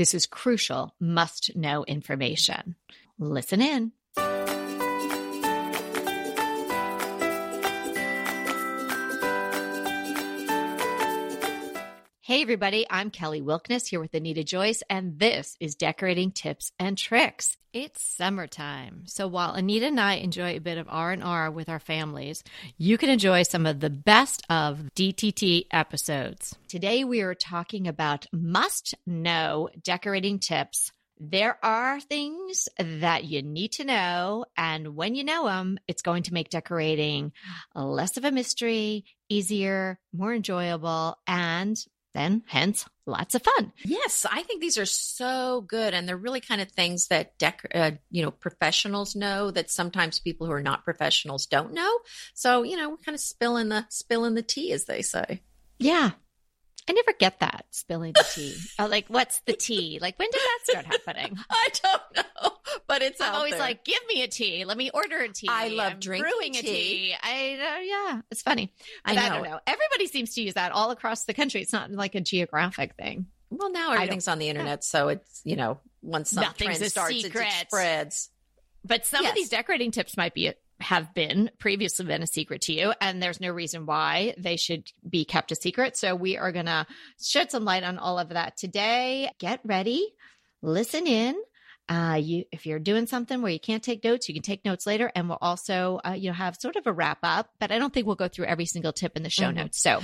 This is crucial, must know information. Listen in. Hey, everybody, I'm Kelly Wilkniss here with Anita Joyce, and this is Decorating Tips and Tricks. It's summertime, so while Anita and I enjoy a bit of R&R with our families, you can enjoy some of the best of DTT episodes. Today we are talking about must-know decorating tips there are things that you need to know. And when you know them, it's going to make decorating less of a mystery, easier, more enjoyable, and then hence lots of fun. Yes, I think these are so good, and they're really kind of things that dec- uh, you know professionals know that sometimes people who are not professionals don't know. So you know, we're kind of spilling the spilling the tea, as they say. Yeah, I never get that spilling the tea. oh, like what's the tea? Like when did that start happening? I don't know, but it's I'm always there. like, give me a tea. Let me order a tea. I love I'm drinking brewing a tea. tea. I uh, yeah, it's funny. I But I, don't know. Everybody seems to use that all across the country. It's not like a geographic thing. Well, now everything's on the internet, so it's you know once some Nothing's trend starts, it secret. spreads. But some Yes. of these decorating tips might be have been previously been a secret to you, and there's no reason why they should be kept a secret. So we are gonna shed some light on all of that today. Get ready, listen in. Uh, you, if you're doing something where you can't take notes, you can take notes later, and we'll also, uh, you know, have sort of a wrap up. But I don't think we'll go through every single tip in the show Mhm. notes. So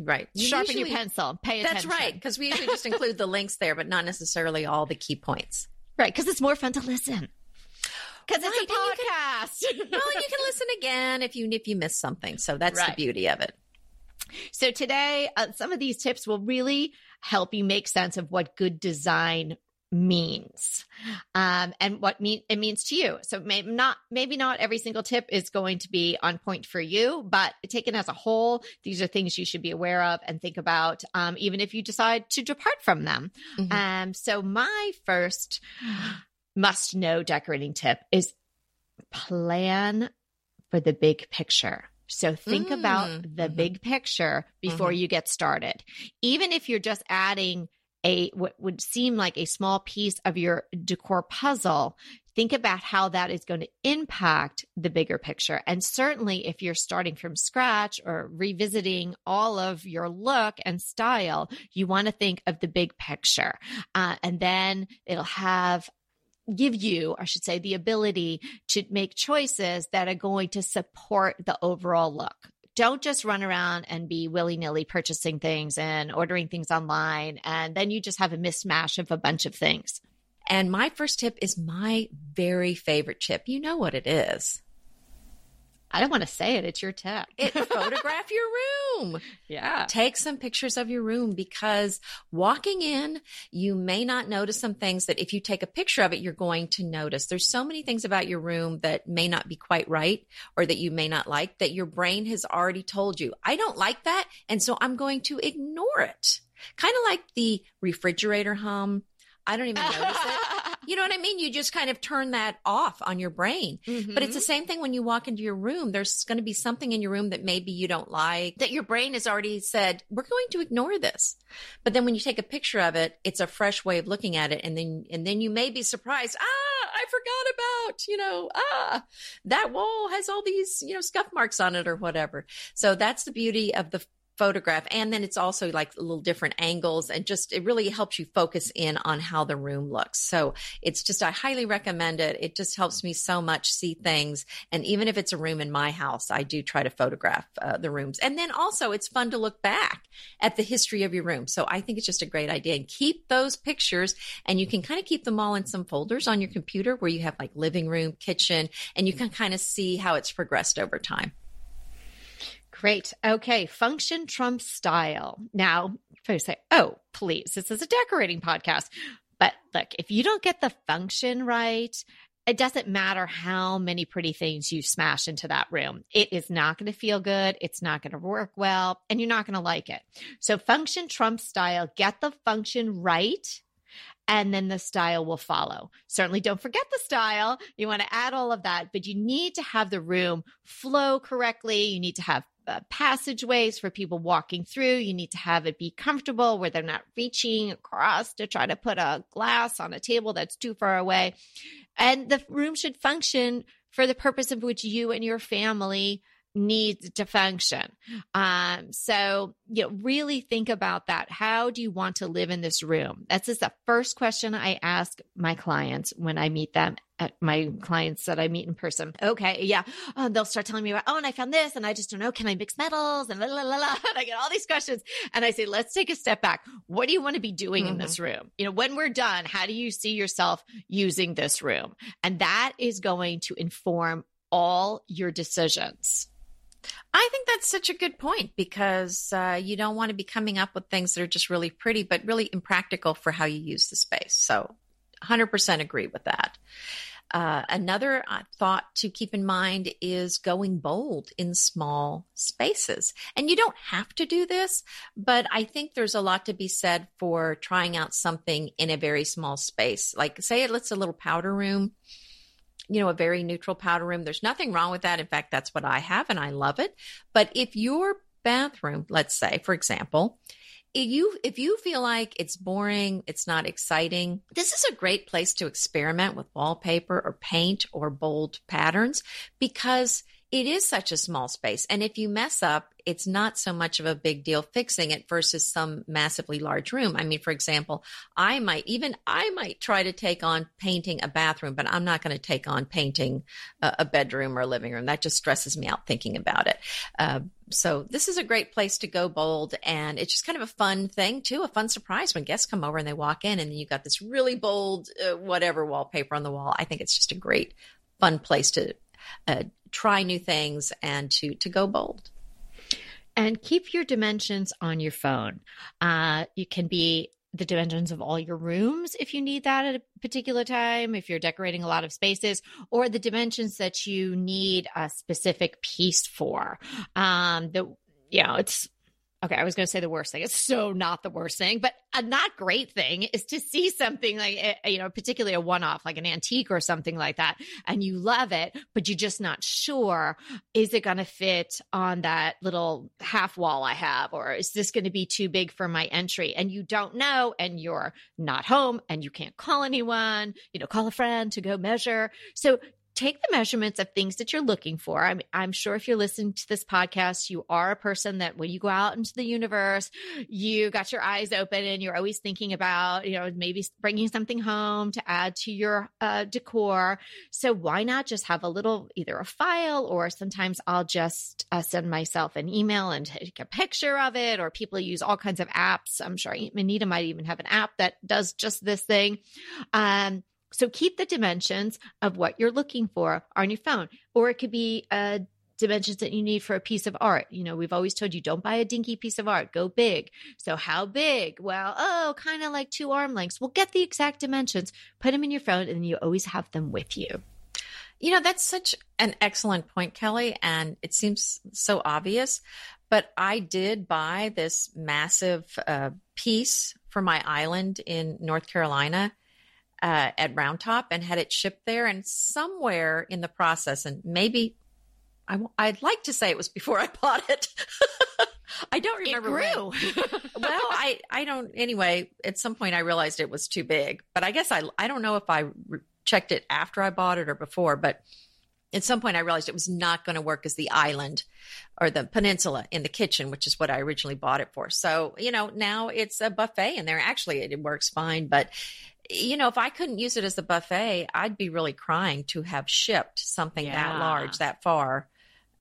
Right, You sharpen Usually- your pencil, pay attention. That's right, because we usually just include the links there, but not necessarily all the key points. right? Because it's more fun to listen. Because Right, it's a podcast. well, you can listen again if you if you miss something. So that's the beauty of it. So today, uh, some of these tips will really help you make sense of what good design means um, and what mean it means to you. So maybe not maybe not every single tip is going to be on point for you, but taken as a whole, these are things you should be aware of and think about, um, even if you decide to depart from them. Mhm. Um, so my first must know decorating tip is plan for the big picture. So think about Mm, the mhm. big picture before you get started. Even if you're just adding a what would seem like a small piece of your decor puzzle, think about how that is going to impact the bigger picture. And certainly if you're starting from scratch or revisiting all of your look and style, you want to think of the big picture. Uh, and then it'll have give you, I should say, the ability to make choices that are going to support the overall look. Don't just run around and be willy nilly purchasing things and ordering things online. And then you just have a mismatch of a bunch of things. And my first tip is my very favorite tip. You know what it is. I don't want to say it. It's your tip. It photograph your room. yeah. Take some pictures of your room because walking in, you may not notice some things that if you take a picture of it, you're going to notice. There's so many things about your room that may not be quite right or that you may not like that your brain has already told you, I don't like that. And so I'm going to ignore it. Kind of like the refrigerator hum. I don't even notice it. You know what I mean? You just kind of turn that off on your brain. But it's the same thing when you walk into your room. There's going to be something in your room that maybe you don't like that your brain has already said, we're going to ignore this. But then when you take a picture of it, it's a fresh way of looking at it. And then, and then you may be surprised. Ah, I forgot about, you know, ah, that wall has all these, you know, scuff marks on it or whatever. So that's the beauty of the photograph. And then it's also like little different angles and just, it really helps you focus in on how the room looks. So it's just, I highly recommend it. It just helps me so much see things. And even if it's a room in my house, I do try to photograph uh, the rooms. And then also it's fun to look back at the history of your room. So I think it's just a great idea and keep those pictures and you can kind of keep them all in some folders on your computer where you have like living room, kitchen, and you can kind of see how it's progressed over time. Great. Okay. Function Trump style. Now, folks say, oh, please, this is a decorating podcast. But look, if you don't get the function right, it doesn't matter how many pretty things you smash into that room. It is not going to feel good. It's not going to work well, and you're not going to like it. So, function Trump style. Get the function right and then the style will follow. Certainly don't forget the style. You want to add all of that, but you need to have the room flow correctly. You need to have uh, passageways for people walking through. You need to have it be comfortable where they're not reaching across to try to put a glass on a table that's too far away. And the room should function for the purpose of which you and your family needs to function. Um, so, you know, really think about that. How do you want to live in this room? That's just the first question I ask my clients when I meet them. At my clients that I meet in person. Okay, yeah. Oh, they'll start telling me about, oh, and I found this, and I just don't know. Can I mix metals? And la la la la. And I get all these questions, and I say, let's take a step back. What do you want to be doing mm-hmm. in this room? You know, when we're done, how do you see yourself using this room? And that is going to inform all your decisions. I think that's such a good point because uh, you don't want to be coming up with things that are just really pretty, but really impractical for how you use the space. So, 100% agree with that. Uh, another uh, thought to keep in mind is going bold in small spaces. And you don't have to do this, but I think there's a lot to be said for trying out something in a very small space. Like, say, it's a little powder room you know, a very neutral powder room. There's nothing wrong with that. In fact, that's what I have and I love it. But if your bathroom, let's say, for example, if you if you feel like it's boring, it's not exciting, this is a great place to experiment with wallpaper or paint or bold patterns because it is such a small space. And if you mess up, it's not so much of a big deal fixing it versus some massively large room. I mean, for example, I might even I might try to take on painting a bathroom, but I'm not going to take on painting a, a, bedroom or a living room. That just stresses me out thinking about it. Uh, so this is a great place to go bold, and it's just kind of a fun thing too, a fun surprise when guests come over and they walk in, and you've got this really bold uh, whatever wallpaper on the wall. I think it's just a great fun place to uh, try new things and to to go bold. And keep your dimensions on your phone. Uh, you can be the dimensions of all your rooms if you need that at a particular time if you're decorating a lot of spaces or the dimensions that you need a specific piece for. Um the you know it's okay, I was going to say the worst thing. It's so not the worst thing, but a not great thing is to see something like, eh, eh, you know, particularly a one off, like an antique or something like that, and you love it, but you're just not sure is it going to fit on that little half wall I have, or is this going to be too big for my entry? And you don't know, and you're not home and you can't call anyone, you know, call a friend to go measure. So take the measurements of things that you're looking for. I'm, I'm sure if you're listening to this podcast, you are a person that when you go out into the universe, you got your eyes open and you're always thinking about, you know, maybe bringing something home to add to your uh, decor. So why not just have a little, either a file or sometimes I'll just uh, send myself an email and take a picture of it, or people use all kinds of apps. I'm sure Anita might even have an app that does just this thing. Um, so keep the dimensions of what you're looking for on your phone, or it could be uh, dimensions that you need for a piece of art. You know, we've always told you don't buy a dinky piece of art, go big. So how big? Well, oh, kind of like two arm lengths. Well, get the exact dimensions, put them in your phone, and you always have them with you. You know, that's such an excellent point, Kelly, and it seems so obvious. But I did buy this massive uh, piece for my island in North Carolina uh, at Round Top and had it shipped there. And somewhere in the process, and maybe I, I'd like to say it was before I bought it. I don't remember. It grew. well, I I don't. Anyway, at some point I realized it was too big. But I guess I I don't know if I re- checked it after I bought it or before. But at some point I realized it was not going to work as the island or the peninsula in the kitchen, which is what I originally bought it for. So you know now it's a buffet in there. Actually, it works fine, but you know, if I couldn't use it as a buffet, I'd be really crying to have shipped something yeah. that large, that far,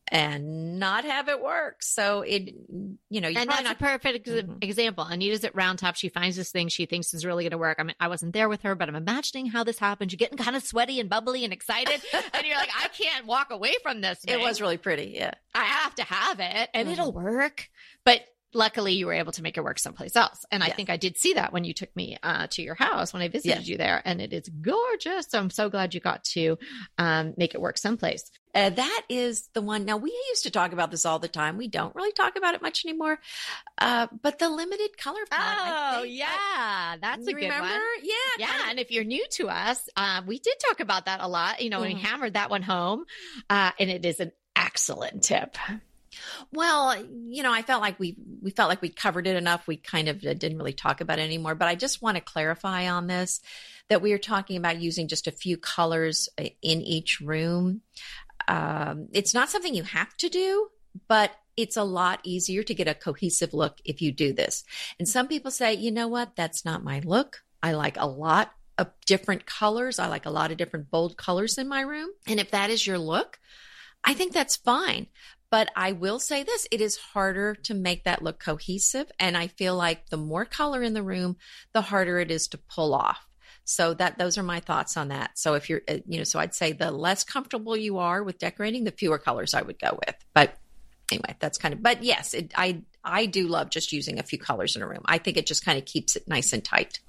and not have it work. So it, you know, and that's not- a perfect mm-hmm. example. Anita's at Round Top. She finds this thing she thinks is really going to work. I mean, I wasn't there with her, but I'm imagining how this happened. You're getting kind of sweaty and bubbly and excited, and you're like, I can't walk away from this. Thing. It was really pretty. Yeah, I have to have it, and mm-hmm. it'll work. But luckily you were able to make it work someplace else. And I think I did see that when you took me uh, to your house when I visited you there, and it is gorgeous. So I'm so glad you got to um, make it work someplace. Uh, that is the one. Now we used to talk about this all the time. We don't really talk about it much anymore. Uh, but the limited color palette. Oh yeah, that's a good remember? one. Yeah, yeah. And if you're new to us, uh, we did talk about that a lot. You know, mm-hmm. we hammered that one home, uh, and it is an excellent tip. Well, you know, I felt like we we felt like we covered it enough. We kind of didn't really talk about it anymore. But I just want to clarify on this that we are talking about using just a few colors uh, in each room. Um, it's not something you have to do, but it's a lot easier to get a cohesive look if you do this. And some people say, you know what, that's not my look. I like a lot of different colors. I like a lot of different bold colors in my room. And if that is your look, I think that's fine. But I will say this it is harder to make that look cohesive. And I feel like the more color in the room, the harder it is to pull off. So that those are my thoughts on that. So if you're, uh, you know, so I'd say the less comfortable you are with decorating, the fewer colors I would go with. But anyway, that's kind of, but yes, it, I, I do love just using a few colors in a room. I think it just kind of keeps it nice and tight.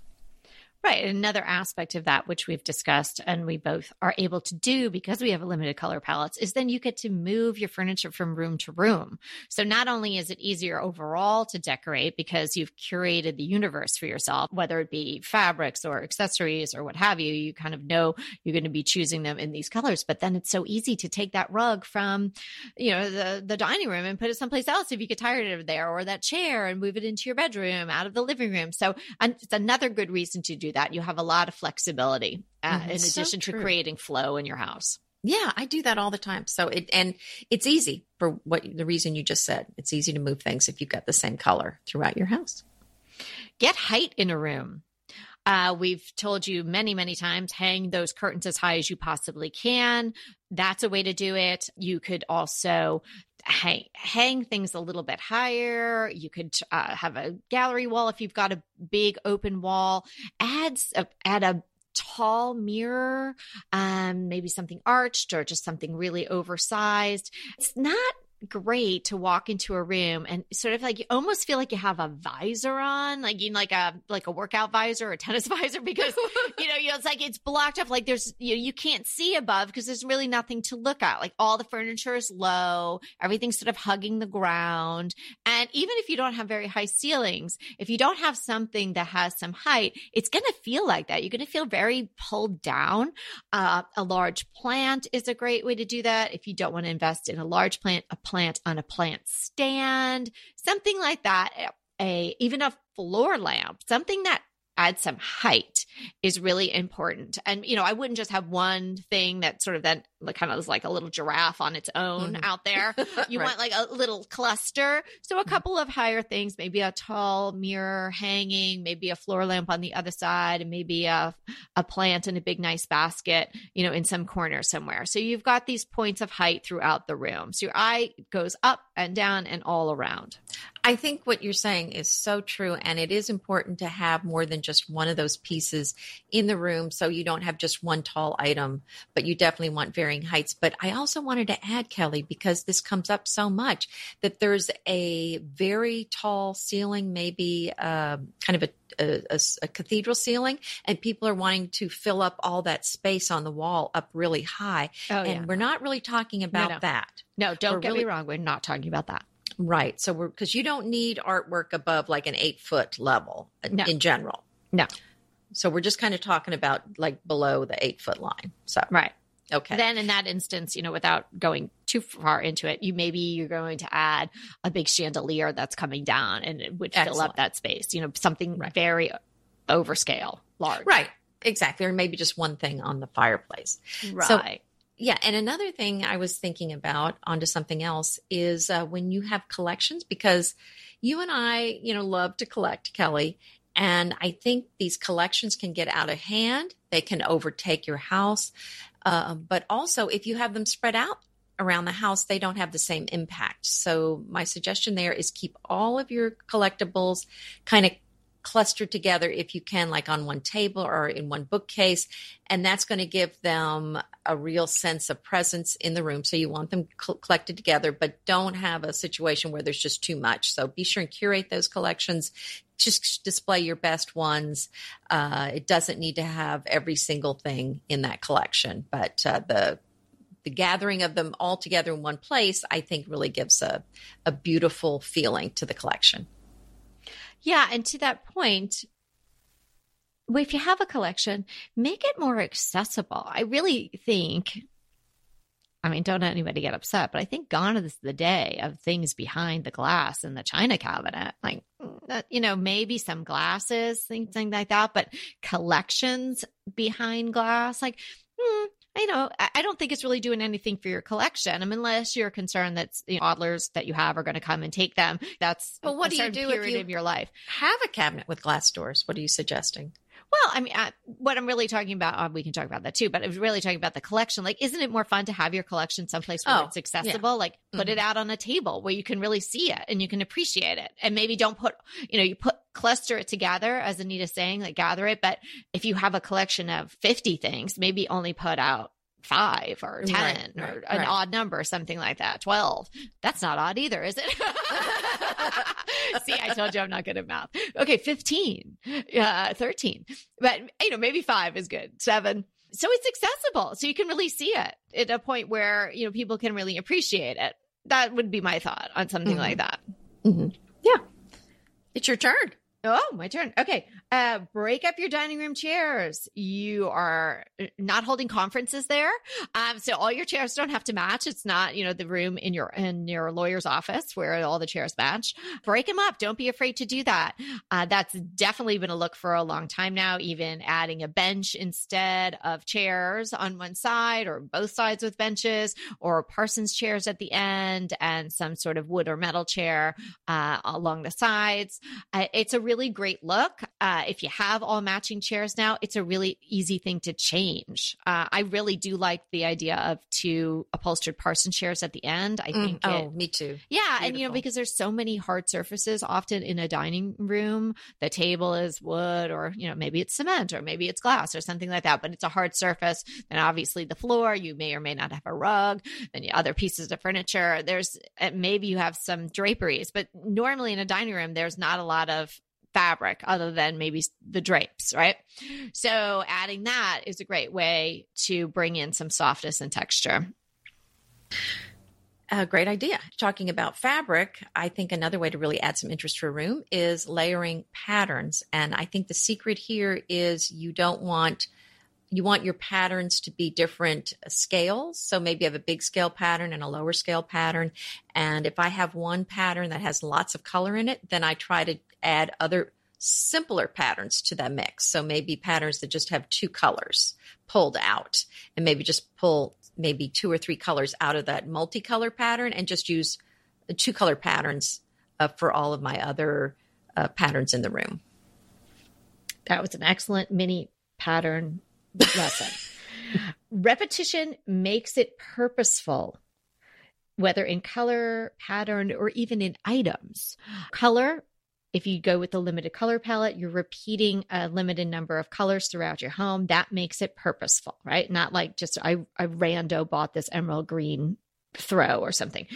Right. Another aspect of that, which we've discussed and we both are able to do because we have a limited color palettes, is then you get to move your furniture from room to room. So not only is it easier overall to decorate because you've curated the universe for yourself, whether it be fabrics or accessories or what have you, you kind of know you're going to be choosing them in these colors. But then it's so easy to take that rug from, you know, the, the dining room and put it someplace else if you get tired of there or that chair and move it into your bedroom out of the living room. So it's another good reason to do that. You have a lot of flexibility uh, mm-hmm. in addition so to creating flow in your house. Yeah, I do that all the time. So it and it's easy for what the reason you just said. It's easy to move things if you've got the same color throughout your house. Get height in a room. Uh, we've told you many, many times hang those curtains as high as you possibly can. That's a way to do it. You could also hang, hang things a little bit higher. You could uh, have a gallery wall if you've got a big open wall. Add a, add a tall mirror, um, maybe something arched or just something really oversized. It's not great to walk into a room and sort of like you almost feel like you have a visor on, like you like a like a workout visor or a tennis visor because you know, you know it's like it's blocked off. Like there's you know, you can't see above because there's really nothing to look at. Like all the furniture is low, everything's sort of hugging the ground. And even if you don't have very high ceilings, if you don't have something that has some height, it's gonna feel like that. You're gonna feel very pulled down. Uh, a large plant is a great way to do that. If you don't want to invest in a large plant, a plant on a plant stand, something like that. A even a floor lamp, something that add some height is really important. And, you know, I wouldn't just have one thing that sort of then kind of is like a little giraffe on its own mm-hmm. out there. You right. want like a little cluster. So a mm-hmm. couple of higher things, maybe a tall mirror hanging, maybe a floor lamp on the other side, and maybe a, a plant in a big, nice basket, you know, in some corner somewhere. So you've got these points of height throughout the room. So your eye goes up and down and all around. I think what you're saying is so true. And it is important to have more than just one of those pieces in the room. So you don't have just one tall item, but you definitely want varying heights. But I also wanted to add, Kelly, because this comes up so much, that there's a very tall ceiling, maybe uh, kind of a a, a, a, cathedral ceiling and people are wanting to fill up all that space on the wall up really high. Oh, and yeah. we're not really talking about no, no. that. No, don't we're get really, me wrong. We're not talking about that. Right. So we're because you don't need artwork above like an eight foot level no. in general. No. So we're just kind of talking about like below the eight foot line. So right. Okay. Then in that instance, you know, without going too far into it, you maybe you're going to add a big chandelier that's coming down and it would Excellent. fill up that space. You know, something right. very overscale, large. Right. Exactly. Or maybe just one thing on the fireplace. Right. So yeah, and another thing I was thinking about onto something else is uh, when you have collections, because you and I, you know, love to collect, Kelly, and I think these collections can get out of hand. They can overtake your house, uh, but also if you have them spread out around the house, they don't have the same impact. So my suggestion there is keep all of your collectibles kind of clustered together if you can, like on one table or in one bookcase. And that's going to give them a real sense of presence in the room. So you want them collected together, but don't have a situation where there's just too much. So be sure and curate those collections. Just display your best ones. Uh, it doesn't need to have every single thing in that collection, but uh, the the gathering of them all together in one place, I think, really gives a, a beautiful feeling to the collection. Yeah. And to that point, if you have a collection, make it more accessible. I really think I mean, don't let anybody get upset, but I think gone is the day of things behind the glass in the china cabinet. Like, mm, you know, maybe some glasses, things like that, but collections behind glass, like, hmm, you know, I don't think it's really doing anything for your collection. I mean, unless you're concerned that you know, toddlers that you have are going to come and take them. That's but what do you do period if you of your life? Have a cabinet with glass doors. What are you suggesting? Well, I mean, I, what I'm really talking about, uh, we can talk about that too, but I was really talking about the collection. Like, isn't it more fun to have your collection someplace where Oh, it's accessible? yeah. Like, put Mhm. it out on a table where you can really see it and you can appreciate it. And maybe don't put, you know, you put, cluster it together, as Anita's saying, like gather it. But if you have a collection of 50 things, maybe only put out five or 10 Right, or an right. odd number, something like that. 12. That's not odd either, is it? See, I told you I'm not good at math. Okay, 15, uh, 13. But, you know, maybe five is good. Seven. So it's accessible. So you can really see it at a point where, you know, people can really appreciate it. That would be my thought on something Mhm. like that. Mm-hmm. Yeah. It's your turn. Oh, my turn. Okay. Uh, break up your dining room chairs. You are uh, not holding conferences there. Um, so all your chairs don't have to match. It's not, you know, the room in your, in your lawyer's office where all the chairs match. Break them up. Don't be afraid to do that. Uh, that's definitely been a look for a long time now, even adding a bench instead of chairs on one side or both sides with benches or Parsons chairs at the end and some sort of wood or metal chair, uh, along the sides. Uh, it's a really great look. Uh, if you have all matching chairs now, it's a really easy thing to change. Uh, I really do like the idea of two upholstered Parson chairs at the end. I think. oh, it- me too. yeah, and you know because there's so many hard surfaces often in a dining room. The table is wood, or you know maybe it's cement, or maybe it's glass, or something like that. But it's a hard surface. And obviously the floor, you may or may not have a rug. Then you other pieces of furniture. There's uh, maybe you have some draperies, but normally in a dining room there's not a lot of fabric other than maybe the drapes, right? So adding that is a great way to bring in some softness and texture. A great idea. Talking about fabric, I think another way to really add some interest to a room is layering patterns. And I think the secret here is you don't want you want your patterns to be different scales. So maybe you have a big scale pattern and a lower scale pattern. And if I have one pattern that has lots of color in it, then I try to add other simpler patterns to that mix. So maybe patterns that just have two colors pulled out and maybe just pull maybe two or three colors out of that multicolor pattern and just use two color patterns uh, for all of my other uh, patterns in the room. That was an excellent mini pattern lesson. Repetition makes it purposeful, whether in color, pattern, or even in items. Color, if you go with the limited color palette, you're repeating a limited number of colors throughout your home. That makes it purposeful, right? Not like just I, I rando bought this emerald green throw or something.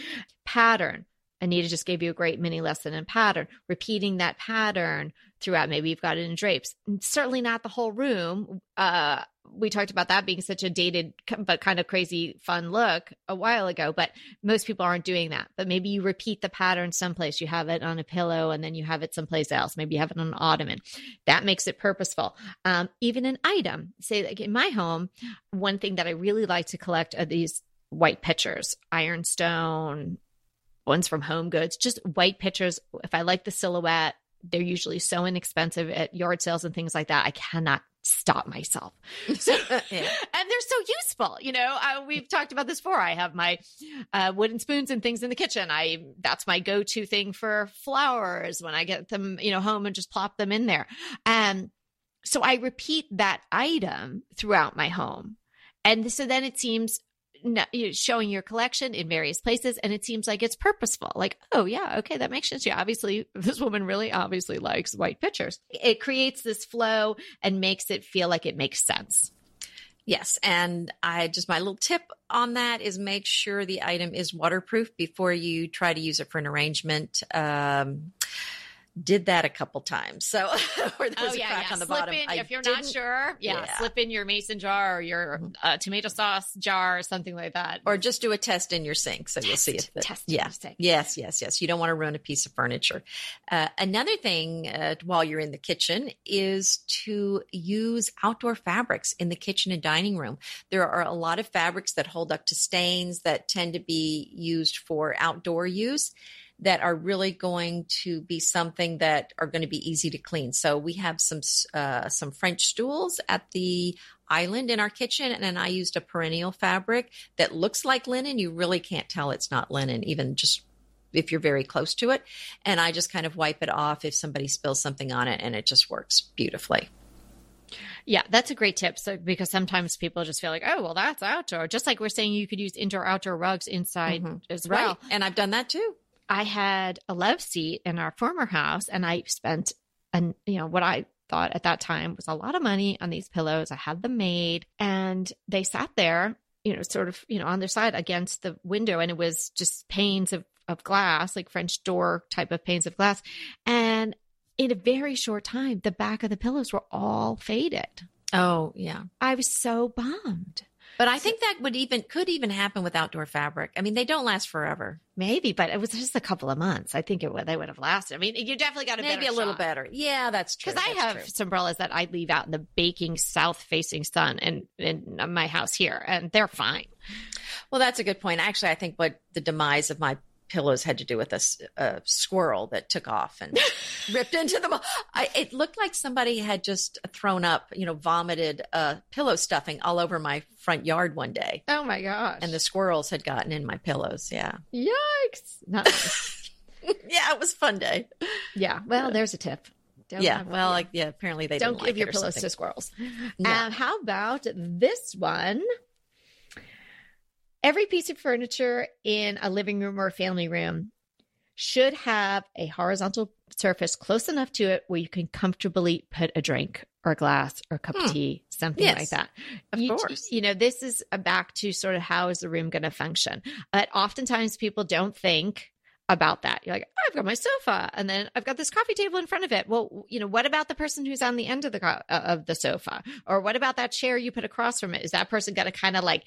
Pattern. Anita just gave you a great mini lesson in pattern, repeating that pattern throughout. Maybe you've got it in drapes. Certainly not the whole room. Uh, we talked about that being such a dated but kind of crazy fun look a while ago, but most people aren't doing that. But maybe you repeat the pattern someplace. You have it on a pillow and then you have it someplace else. Maybe you have it on an ottoman. That makes it purposeful. Um, even an item, say like in my home, one thing that I really like to collect are these white pitchers, ironstone, ones from Home Goods, just white pictures. If I like the silhouette, they're usually so inexpensive at yard sales and things like that. I cannot stop myself. So, Yeah. and they're so useful. You know, uh, we've talked about this before. I have my uh, wooden spoons and things in the kitchen. I that's my go-to thing for flowers when I get them, you know, home and just plop them in there. Um, so I repeat that item throughout my home, and so then it seems no- you know, showing your collection in various places and it seems like it's purposeful like oh yeah okay that makes sense yeah obviously this woman really obviously likes white pictures it creates this flow and makes it feel like it makes sense Yes. And I just, my little tip on that is make sure the item is waterproof before you try to use it for an arrangement. Um, did that a couple times. So, where there was oh, yeah, a crack yeah. on the slip bottom. In, if you're not sure, yeah, Yeah. slip in your mason jar or your Mhm. uh, tomato sauce jar or something like that. or just do a test in your sink so you'll see if the, test yeah your sink. yes yes yes you don't want to ruin a piece of furniture uh, another thing uh, while you're in the kitchen is to use outdoor fabrics in the kitchen and dining room there are a lot of fabrics that hold up to stains that tend to be used for outdoor use that are really going to be something that are going to be easy to clean. So we have some uh, some French stools at the island in our kitchen, and then I used a perennial fabric that looks like linen. You really can't tell it's not linen, even just if you're very close to it. And I just kind of wipe it off if somebody spills something on it, and it just works beautifully. Yeah, that's a great tip. So because sometimes people just feel like, oh, well, that's outdoor. Just like we're saying, you could use indoor outdoor rugs inside Mhm. as well. Right, and I've done that too. I had a love seat in our former house, and I spent an you know what I thought at that time was a lot of money on these pillows. I had them made, and they sat there, you know, sort of you know on their side against the window, and it was just panes of of glass, like French door type of panes of glass, and in a very short time, the back of the pillows were all faded. Oh yeah. I was so bummed. But I think that would even could even happen with outdoor fabric. I mean, they don't last forever. Maybe, but it was just a couple of months. I think it would they would have lasted. I mean, you definitely got a Maybe a little better. Yeah, that's true. Because I have true. some umbrellas that I leave out in the baking south facing sun in, in my house here, and they're fine. Well, that's a good point. Actually, I think what the demise of my pillows had to do with a squirrel that took off and ripped into them. I, it looked like somebody had just thrown up, you know, vomited uh, pillow stuffing all over my front yard one day, Oh my gosh. and the squirrels had gotten in my pillows. Yeah, yikes. Not nice. yeah, it was a fun day. yeah. Well, there's a tip. Don't yeah, have- well, like yeah, apparently they don't give like your pillows something. to squirrels. No. Um, how about this one? Every piece of furniture in a living room or a family room should have a horizontal surface close enough to it where you can comfortably put a drink or a glass or a cup Hmm. of tea, something Yes, like that. of you, course. You know, this is a back to sort of how is the room going to function. But oftentimes people don't think about that. You're like, oh, I've got my sofa, and then I've got this coffee table in front of it. Well, you know, what about the person who's on the end of the co- uh, of the sofa, or what about that chair you put across from it? Is that person going to kind of like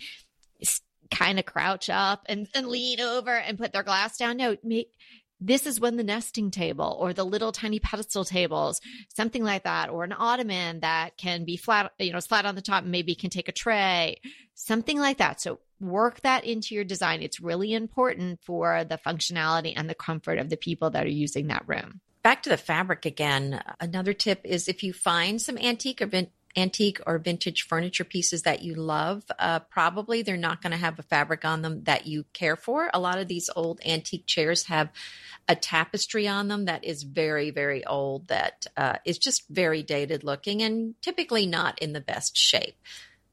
kind of crouch up and, and lean over and put their glass down? No, this is when the nesting table or the little tiny pedestal tables, something like that, or an ottoman that can be flat, you know, flat on the top maybe can take a tray, something like that. So work that into your design. It's really important for the functionality and the comfort of the people that are using that room. back to the fabric again another tip is if you find some antique or vin- antique or vintage furniture pieces that you love uh, probably they're not going to have a fabric on them that you care for a lot of these old antique chairs have a tapestry on them that is very very old that uh, is just very dated looking and typically not in the best shape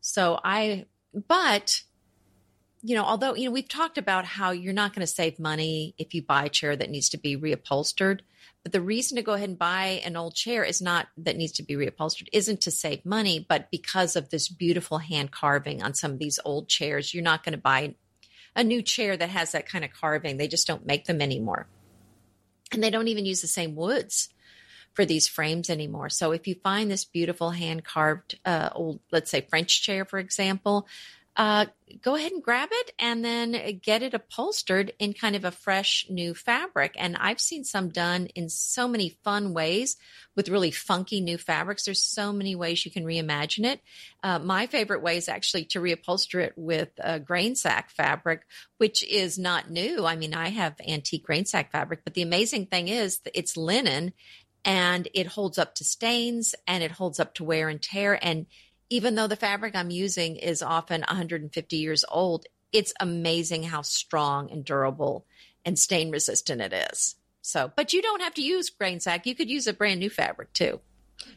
so i but you know, although, you know, we've talked about how you're not going to save money if you buy a chair that needs to be reupholstered. But the reason to go ahead and buy an old chair is not that needs to be reupholstered, isn't to save money, but because of this beautiful hand carving on some of these old chairs, you're not going to buy a new chair that has that kind of carving. They just don't make them anymore. And they don't even use the same woods for these frames anymore. So if you find this beautiful hand carved uh, old, let's say French chair, for example, uh, go ahead and grab it and then get it upholstered in kind of a fresh new fabric. And I've seen some done in so many fun ways with really funky new fabrics. There's so many ways you can reimagine it. Uh, my favorite way is actually to reupholster it with grain sack fabric, which is not new. I mean, I have antique grain sack fabric, but the amazing thing is it's linen and it holds up to stains and it holds up to wear and tear. And even though the fabric I'm using is often 150 years old, it's amazing how strong and durable and stain resistant it is. So, but you don't have to use grain sack. You could use a brand new fabric too.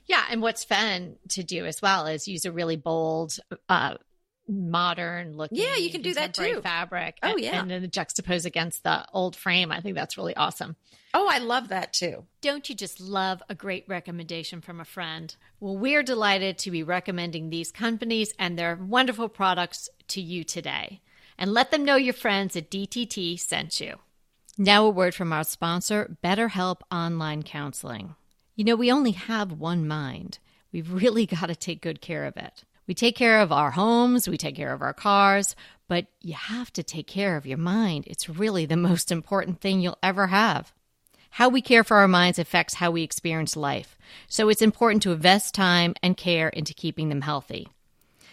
Yeah, and what's fun to do as well is use a really bold, uh, modern looking. Yeah, you can do that too. Fabric. Oh, and- yeah. and then juxtapose against the old frame. I think that's really awesome. Oh, I love that too. Don't you just love a great recommendation from a friend? Well, we're delighted to be recommending these companies and their wonderful products to you today. And let them know your friends at DTT sent you. Now, a word from our sponsor, BetterHelp Online Counseling. You know, we only have one mind. We've really got to take good care of it. We take care of our homes, we take care of our cars, but you have to take care of your mind. It's really the most important thing you'll ever have. How we care for our minds affects how we experience life, so it's important to invest time and care into keeping them healthy.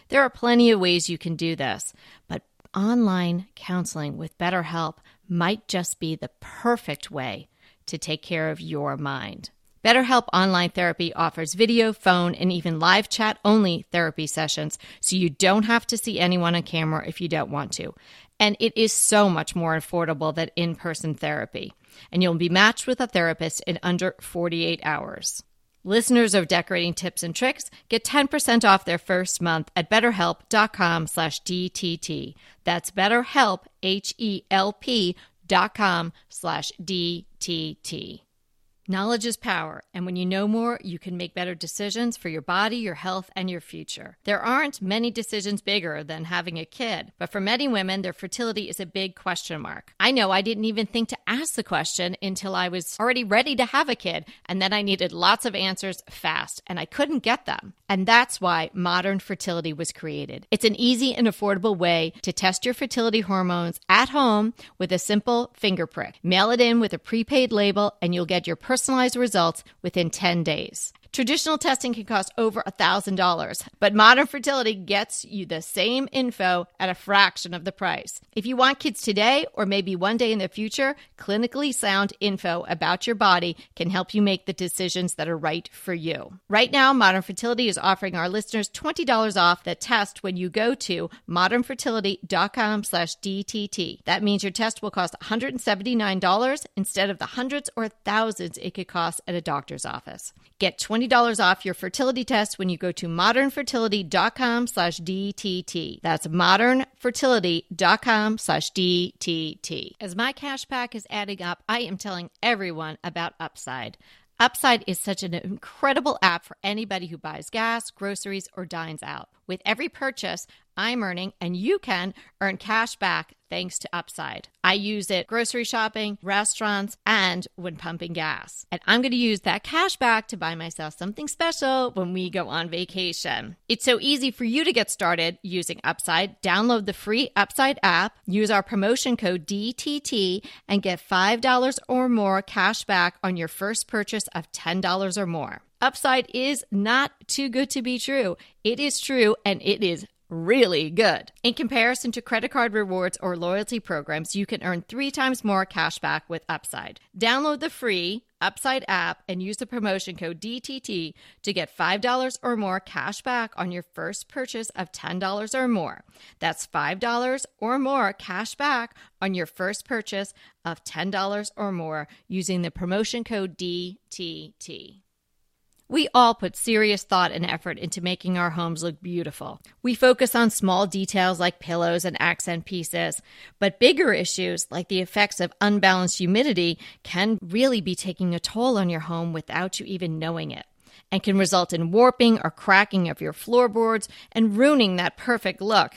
There are plenty of ways you can do this, but online counseling with BetterHelp might just be the perfect way to take care of your mind. BetterHelp Online Therapy offers video, phone, and even live chat only therapy sessions, so you don't have to see anyone on camera if you don't want to. And it is so much more affordable than in person therapy. And you'll be matched with a therapist in under 48 hours. Listeners of Decorating Tips and Tricks get 10% off their first month at betterhelp.com slash DTT. That's betterhelp, H-E-L-P dot com slash DTT. Knowledge is power, and when you know more, you can make better decisions for your body, your health, and your future. There aren't many decisions bigger than having a kid, but for many women, their fertility is a big question mark. I know I didn't even think to ask the question until I was already ready to have a kid, and then I needed lots of answers fast, and I couldn't get them. And that's why modern fertility was created. It's an easy and affordable way to test your fertility hormones at home with a simple finger prick. Mail it in with a prepaid label, and you'll get your personalized results within 10 days. Traditional testing can cost over $1,000, but modern fertility gets you the same info at a fraction of the price. If you want kids today or maybe one day in the future, clinically sound info about your body can help you make the decisions that are right for you. Right now, Modern Fertility is offering our listeners $20 off the test when you go to modernfertility.com slash DTT. That means your test will cost $179 instead of the hundreds or thousands it could cost at a doctor's office. Get $20 off your fertility test when you go to modernfertility.com slash DTT. That's modernfertility.com slash DTT. As my cash pack is adding up, I am telling everyone about Upside. Upside is such an incredible app for anybody who buys gas, groceries, or dines out. With every purchase, I'm earning, and you can earn cash back thanks to Upside. I use it grocery shopping, restaurants, and when pumping gas. And I'm going to use that cash back to buy myself something special when we go on vacation. It's so easy for you to get started using Upside. Download the free Upside app, use our promotion code DTT, and get $5 or more cash back on your first purchase of $10 or more. Upside is not too good to be true. It is true and it is really good. In comparison to credit card rewards or loyalty programs, you can earn three times more cash back with Upside. Download the free Upside app and use the promotion code DTT to get $5 or more cash back on your first purchase of $10 or more. That's $5 or more cash back on your first purchase of $10 or more using the promotion code DTT. We all put serious thought and effort into making our homes look beautiful. We focus on small details like pillows and accent pieces, but bigger issues like the effects of unbalanced humidity can really be taking a toll on your home without you even knowing it and can result in warping or cracking of your floorboards and ruining that perfect look.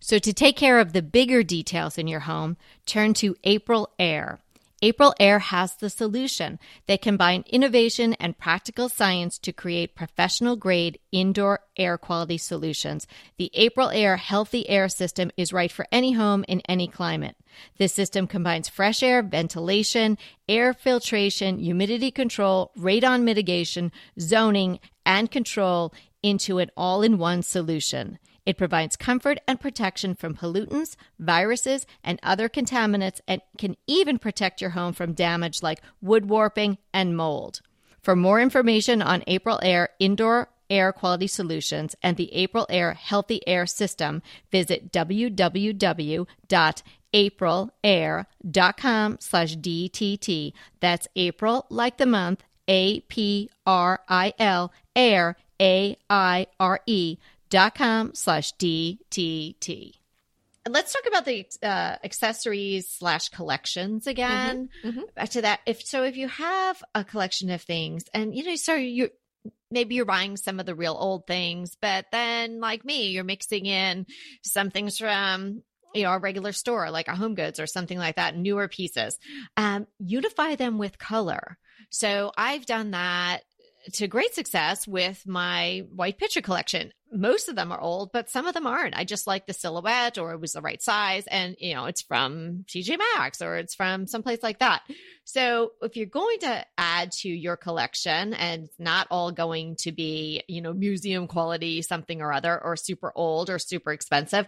So, to take care of the bigger details in your home, turn to Aprilaire. Aprilaire has the solution. They combine innovation and practical science to create professional grade indoor air quality solutions. The Aprilaire Healthy Air System is right for any home in any climate. This system combines fresh air, ventilation, air filtration, humidity control, radon mitigation, zoning, and control into an all in one solution. It provides comfort and protection from pollutants, viruses, and other contaminants, and can even protect your home from damage like wood warping and mold. For more information on Aprilaire indoor air quality solutions and the Aprilaire healthy air system, visit www.aprilaire.com slash DTT. That's April like the month, A P R I L, air, A I R E dot com slash DTT. Let's talk about the uh, accessories slash collections again. Mm-hmm, mm-hmm. Back to that. If so, if you have a collection of things, and you know, so you maybe you're buying some of the real old things, but then like me, you're mixing in some things from you know, a regular store like a home goods or something like that, newer pieces. Um, unify them with color. So I've done that to great success with my white picture collection. Most of them are old, but some of them aren't. I just like the silhouette or it was the right size. And, you know, it's from TJ Maxx or it's from someplace like that. So if you're going to add to your collection and it's not all going to be, you know, museum quality, something or other, or super old or super expensive,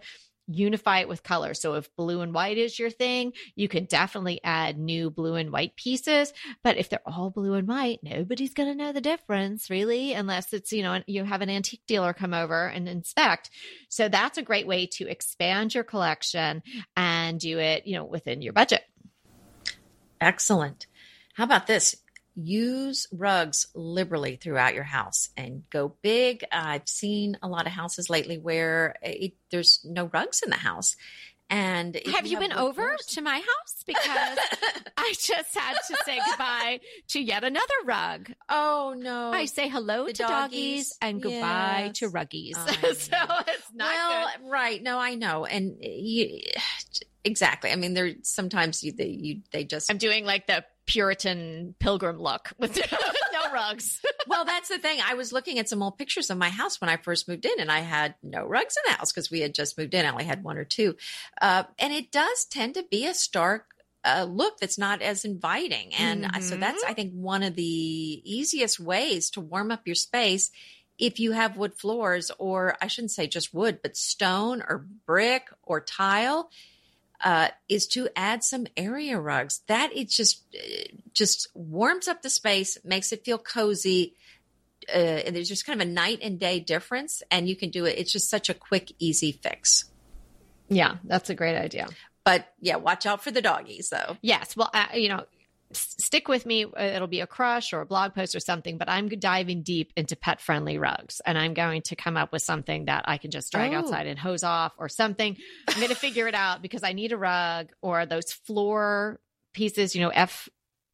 unify it with color. So if blue and white is your thing, you can definitely add new blue and white pieces. But if they're all blue and white, nobody's going to know the difference really, unless it's, you know, you have an antique dealer come over and inspect. So that's a great way to expand your collection and do it, you know, within your budget. Excellent. How about this? Use rugs liberally throughout your house and go big. I've seen a lot of houses lately where eh, it, there's no rugs in the house. And have you, you been over to my house? Because I just had to say goodbye to yet another rug. Oh no! I say hello the to doggies, doggies and goodbye yes. to ruggies. so it's not well, good. right? No, I know, and eh, you, exactly. I mean, there sometimes you they you they just. I'm doing like the Puritan pilgrim look with no rugs. well, that's the thing. I was looking at some old pictures of my house when I first moved in, and I had no rugs in the house because we had just moved in. I only had one or two. Uh, and it does tend to be a stark uh, look that's not as inviting. And mm-hmm. so that's, I think, one of the easiest ways to warm up your space if you have wood floors, or I shouldn't say just wood, but stone or brick or tile uh, is to add some area rugs. That it just just warms up the space, makes it feel cozy. Uh, and there's just kind of a night and day difference, and you can do it. It's just such a quick, easy fix. Yeah, that's a great idea. But yeah, watch out for the doggies, though. Yes, well, uh, you know, stick with me. Uh, it'll be a crush or a blog post or something, but I'm diving deep into pet friendly rugs and I'm going to come up with something that I can just drag oh. outside and hose off or something. I'm going to figure it out because I need a rug or those floor pieces, you know, F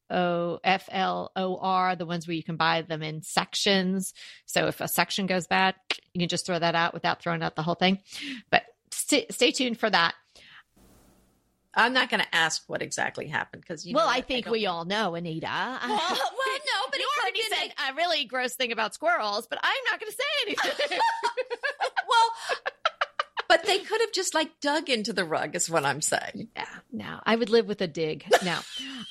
O F L O R, the ones where you can buy them in sections. So if a section goes bad, you can just throw that out without throwing out the whole thing. But st- stay tuned for that. I'm not going to ask what exactly happened because you. Well, I think I we all know, Anita. Well, well no, but you already said a really gross thing about squirrels, but I'm not going to say anything. well, but they could have just like dug into the rug, is what I'm saying. Yeah, no, I would live with a dig. No,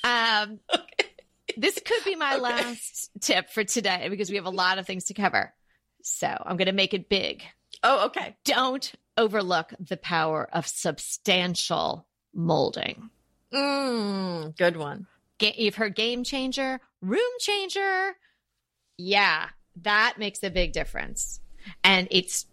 um, okay. this could be my okay. last tip for today because we have a lot of things to cover. So I'm going to make it big. Oh, okay. Don't overlook the power of substantial molding. Mm, good one. You've heard game changer, room changer. Yeah, that makes a big difference. And it's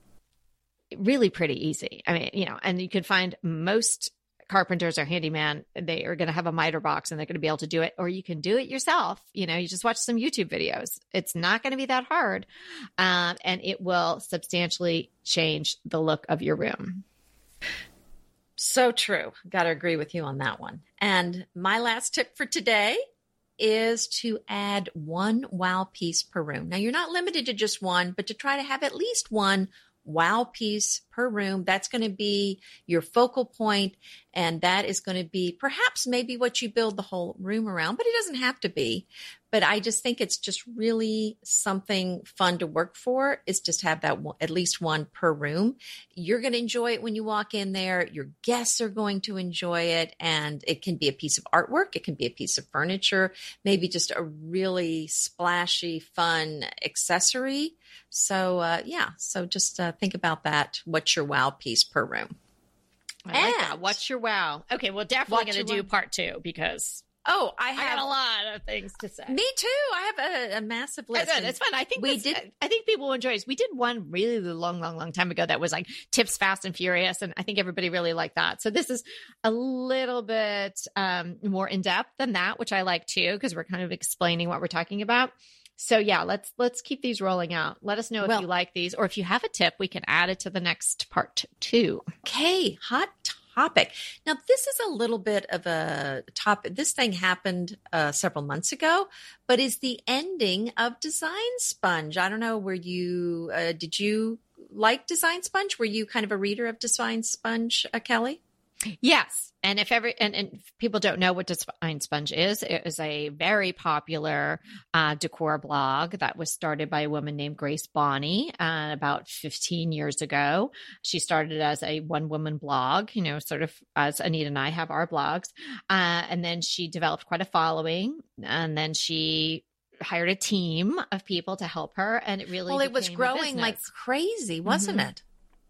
really pretty easy. I mean, you know, and you can find most carpenters or handyman, they are going to have a miter box and they're going to be able to do it, or you can do it yourself. You know, you just watch some YouTube videos. It's not going to be that hard. Um, and it will substantially change the look of your room. So true. Got to agree with you on that one. And my last tip for today is to add one wow piece per room. Now, you're not limited to just one, but to try to have at least one wow piece per room. That's going to be your focal point, and that is going to be perhaps maybe what you build the whole room around, but it doesn't have to be. But I just think it's just really something fun to work for is just have that one, at least one per room. You're going to enjoy it when you walk in there. Your guests are going to enjoy it. And it can be a piece of artwork. It can be a piece of furniture, maybe just a really splashy, fun accessory. So, uh, yeah. So just uh, think about that. What's your wow piece per room? I like that. What's your wow? Okay, we're definitely going to do part two because Oh, I have I a lot of things to say. Me too. I have a, a massive list. It's, it's fun. I think we did. I think people will enjoy this. We did one really long, long, long time ago that was like tips fast and furious, and I think everybody really liked that. So this is a little bit um, more in depth than that, which I like too, because we're kind of explaining what we're talking about. So yeah, let's let's keep these rolling out. Let us know if well, you like these, or if you have a tip, we can add it to the next part too. Okay, hot topic. Now, this is a little bit of a topic. This thing happened uh, several months ago, but is the ending of Design Sponge. I don't know, were you, uh, did you like Design Sponge? Were you kind of a reader of Design Sponge, uh, Kelly? Yes. And if every and, and people don't know what Design Sponge is, it is a very popular uh, decor blog that was started by a woman named Grace Bonney uh, about 15 years ago. She started as a one woman blog, you know, sort of as Anita and I have our blogs. Uh, and then she developed quite a following. And then she hired a team of people to help her. And it really well, it was growing like crazy, wasn't mm-hmm. it?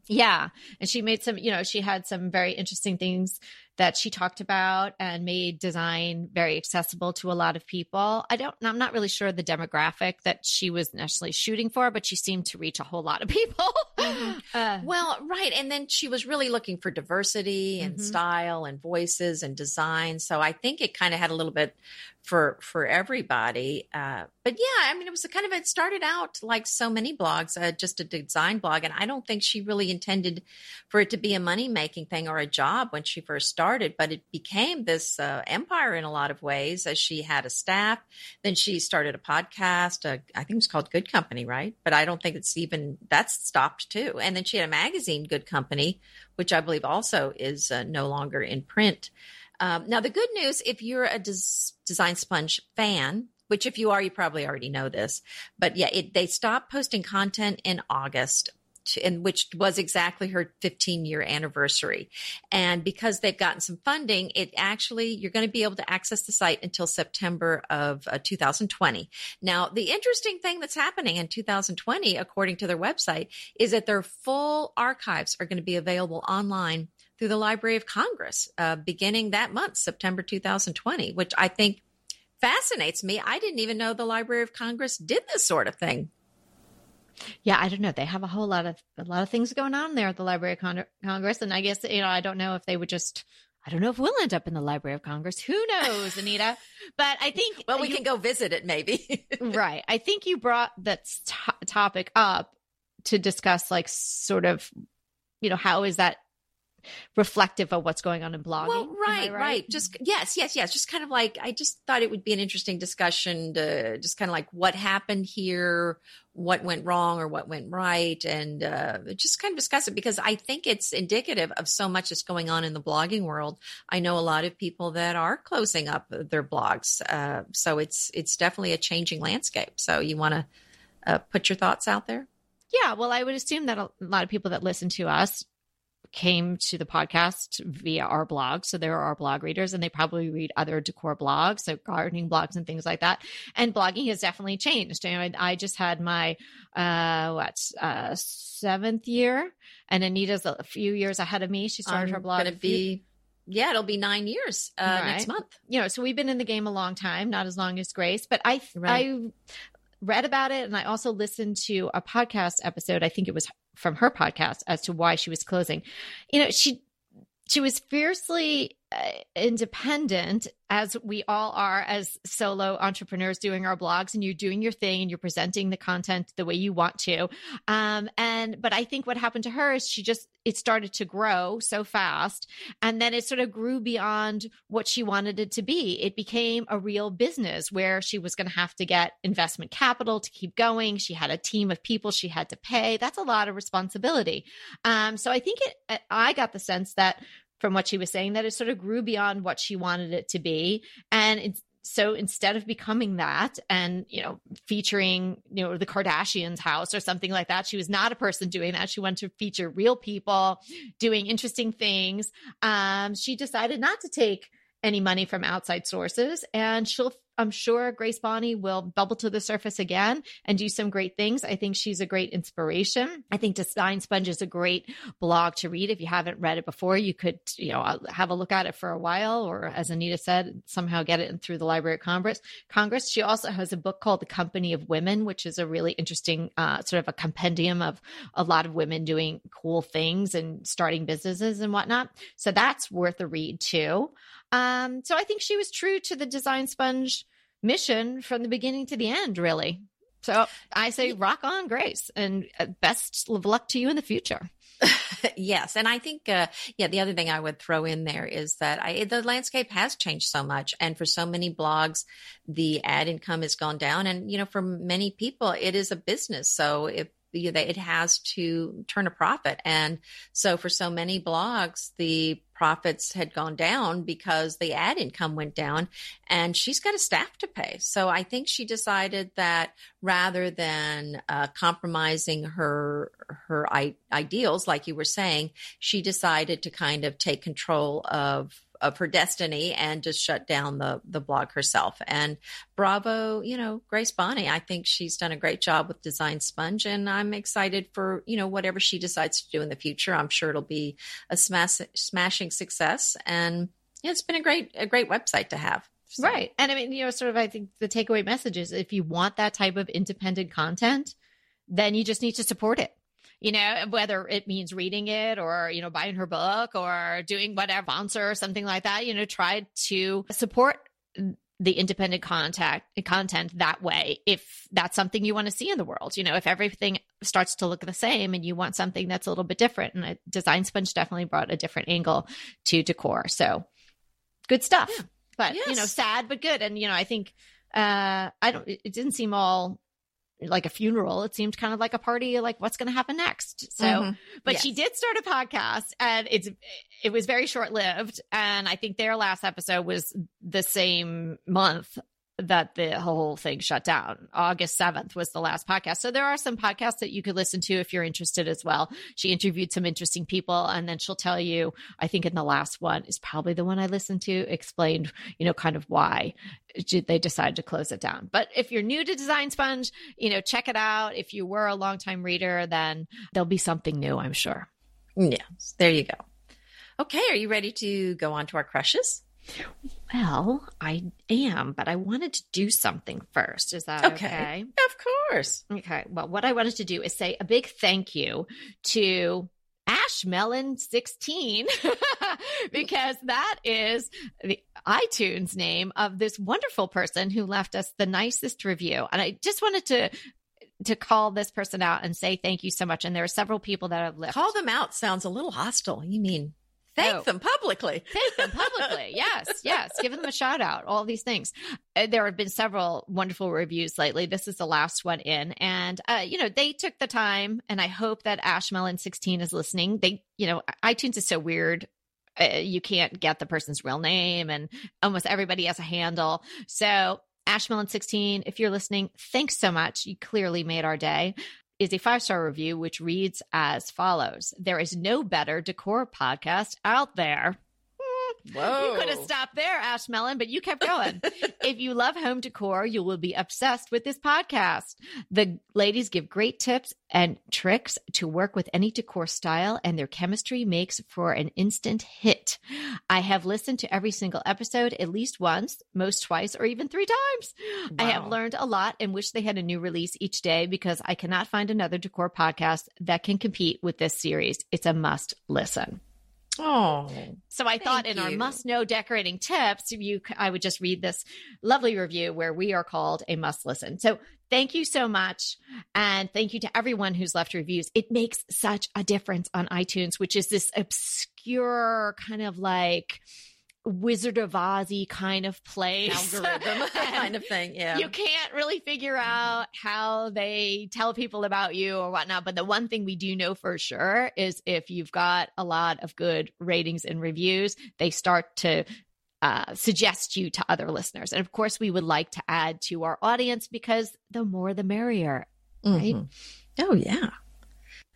Yeah. And she made some, you know, she had some very interesting things that she talked about and made design very accessible to a lot of people. I don't, I'm not really sure the demographic that she was necessarily shooting for, but she seemed to reach a whole lot of people. mm-hmm. uh, well, right. And then she was really looking for diversity and mm-hmm. style and voices and design. So I think it kind of had a little bit for for everybody. Uh, but yeah, I mean, it was a kind of it started out like so many blogs, uh, just a design blog, and I don't think she really intended for it to be a money making thing or a job when she first started. But it became this uh, empire in a lot of ways as she had a staff. Then she started a podcast. Uh, I think it was called Good Company, right? But I don't think it's even that's stopped too. And then she had a magazine, Good Company, which I believe also is uh, no longer in print. Um, now, the good news, if you're a des- Design Sponge fan, which if you are, you probably already know this, but yeah, it, they stopped posting content in August. And which was exactly her 15 year anniversary. And because they've gotten some funding, it actually, you're going to be able to access the site until September of uh, 2020. Now, the interesting thing that's happening in 2020, according to their website, is that their full archives are going to be available online through the Library of Congress uh, beginning that month, September 2020, which I think fascinates me. I didn't even know the Library of Congress did this sort of thing. Yeah, I don't know. They have a whole lot of a lot of things going on there at the Library of Con- Congress, and I guess you know I don't know if they would just. I don't know if we'll end up in the Library of Congress. Who knows, Anita? But I think well, we you, can go visit it, maybe. right. I think you brought that t- topic up to discuss, like, sort of, you know, how is that reflective of what's going on in blogging. Well, right, right, right, Just yes, yes, yes. Just kind of like I just thought it would be an interesting discussion to just kind of like what happened here, what went wrong or what went right, and uh, just kind of discuss it because I think it's indicative of so much that's going on in the blogging world. I know a lot of people that are closing up their blogs, uh, so it's it's definitely a changing landscape. So you want to uh, put your thoughts out there. Yeah, well, I would assume that a lot of people that listen to us came to the podcast via our blog. So there are our blog readers and they probably read other decor blogs, so gardening blogs and things like that. And blogging has definitely changed. I, I just had my, uh, what, uh, seventh year and Anita's a few years ahead of me. She started I'm her blog. To be, yeah, it'll be nine years uh, right. next month. You know, so we've been in the game a long time, not as long as Grace, but I, right. I read about it and I also listened to a podcast episode. I think it was from her podcast as to why she was closing. You know, she she was fiercely independent as we all are as solo entrepreneurs doing our blogs and you're doing your thing and you're presenting the content the way you want to. Um, and but i think what happened to her is she just it started to grow so fast and then it sort of grew beyond what she wanted it to be. It became a real business where she was going to have to get investment capital to keep going. She had a team of people she had to pay. That's a lot of responsibility. Um, so i think it i got the sense that from what she was saying that it sort of grew beyond what she wanted it to be. And it's so instead of becoming that and you know featuring you know the kardashians house or something like that she was not a person doing that. She wanted to feature real people doing interesting things. Um, she decided not to take any money from outside sources and she'll I'm sure Grace Bonney will bubble to the surface again and do some great things. I think she's a great inspiration. I think Design Sponge is a great blog to read. If you haven't read it before, you could, you know, have a look at it for a while, or as Anita said, somehow get it through the Library of Congress. Congress. She also has a book called The Company of Women, which is a really interesting uh, sort of a compendium of a lot of women doing cool things and starting businesses and whatnot. So that's worth a read too. Um, so I think she was true to the Design Sponge mission from the beginning to the end, really. So I say rock on, Grace, and uh, best of luck to you in the future. yes, and I think uh, yeah, the other thing I would throw in there is that I, the landscape has changed so much, and for so many blogs, the ad income has gone down, and you know, for many people, it is a business. So if you know, it has to turn a profit. And so for so many blogs, the profits had gone down because the ad income went down and she's got a staff to pay. So I think she decided that rather than uh, compromising her her I- ideals, like you were saying, she decided to kind of take control of of her destiny and just shut down the the blog herself. And bravo, you know, Grace Bonney. I think she's done a great job with Design Sponge, and I'm excited for you know whatever she decides to do in the future. I'm sure it'll be a smash, smashing success, and it's been a great a great website to have. So. Right, and I mean, you know, sort of, I think the takeaway message is if you want that type of independent content, then you just need to support it you know, whether it means reading it or, you know, buying her book or doing whatever sponsor or something like that, you know, try to support the independent contact content that way if that's something you want to see in the world you know if everything starts to look the same and you want something that's a little bit different and a design sponge definitely brought a different angle to decor so good stuff yeah. but yes. you know sad but good and you know i think uh i don't it didn't seem all like a funeral. It seemed kind of like a party, like what's going to happen next. So, mm-hmm. but yes. she did start a podcast and it's, it was very short lived. And I think their last episode was the same month that the whole thing shut down. August 7th was the last podcast. So there are some podcasts that you could listen to if you're interested as well. She interviewed some interesting people and then she'll tell you, I think in the last one is probably the one I listened to, explained, you know, kind of why did they decided to close it down. But if you're new to Design Sponge, you know, check it out. If you were a longtime reader, then there'll be something new, I'm sure. Yes, there you go. Okay, are you ready to go on to our crushes? Well, I am, but I wanted to do something first. Is that okay? okay? Of course. Okay. Well, what I wanted to do is say a big thank you to Ash Melon 16 because that is the iTunes name of this wonderful person who left us the nicest review. And I just wanted to to call this person out and say thank you so much. And there are several people that have left. Call them out sounds a little hostile. You mean Thank oh. them publicly. Thank them publicly. yes, yes. Give them a shout out. All these things. Uh, there have been several wonderful reviews lately. This is the last one in, and uh, you know they took the time, and I hope that Ashmelon sixteen is listening. They, you know, iTunes is so weird. Uh, you can't get the person's real name, and almost everybody has a handle. So Ashmelon 16, if you're listening, thanks so much. You clearly made our day is a five star review, which reads as follows There is no better decor podcast out there. Whoa. You could have stopped there, Ash Melon, but you kept going. if you love home decor, you will be obsessed with this podcast. The ladies give great tips and tricks to work with any decor style, and their chemistry makes for an instant hit. I have listened to every single episode at least once, most twice, or even three times. Wow. I have learned a lot and wish they had a new release each day because I cannot find another decor podcast that can compete with this series. It's a must listen. Oh, so I thought in you. our must know decorating tips, you I would just read this lovely review where we are called a must listen. So thank you so much, and thank you to everyone who's left reviews. It makes such a difference on iTunes, which is this obscure kind of like Wizard of Ozzy kind of place, algorithm kind of thing. Yeah, you can't really figure out how they tell people about you or whatnot. But the one thing we do know for sure is if you've got a lot of good ratings and reviews, they start to uh, suggest you to other listeners. And of course, we would like to add to our audience because the more the merrier, right? Mm-hmm. Oh yeah.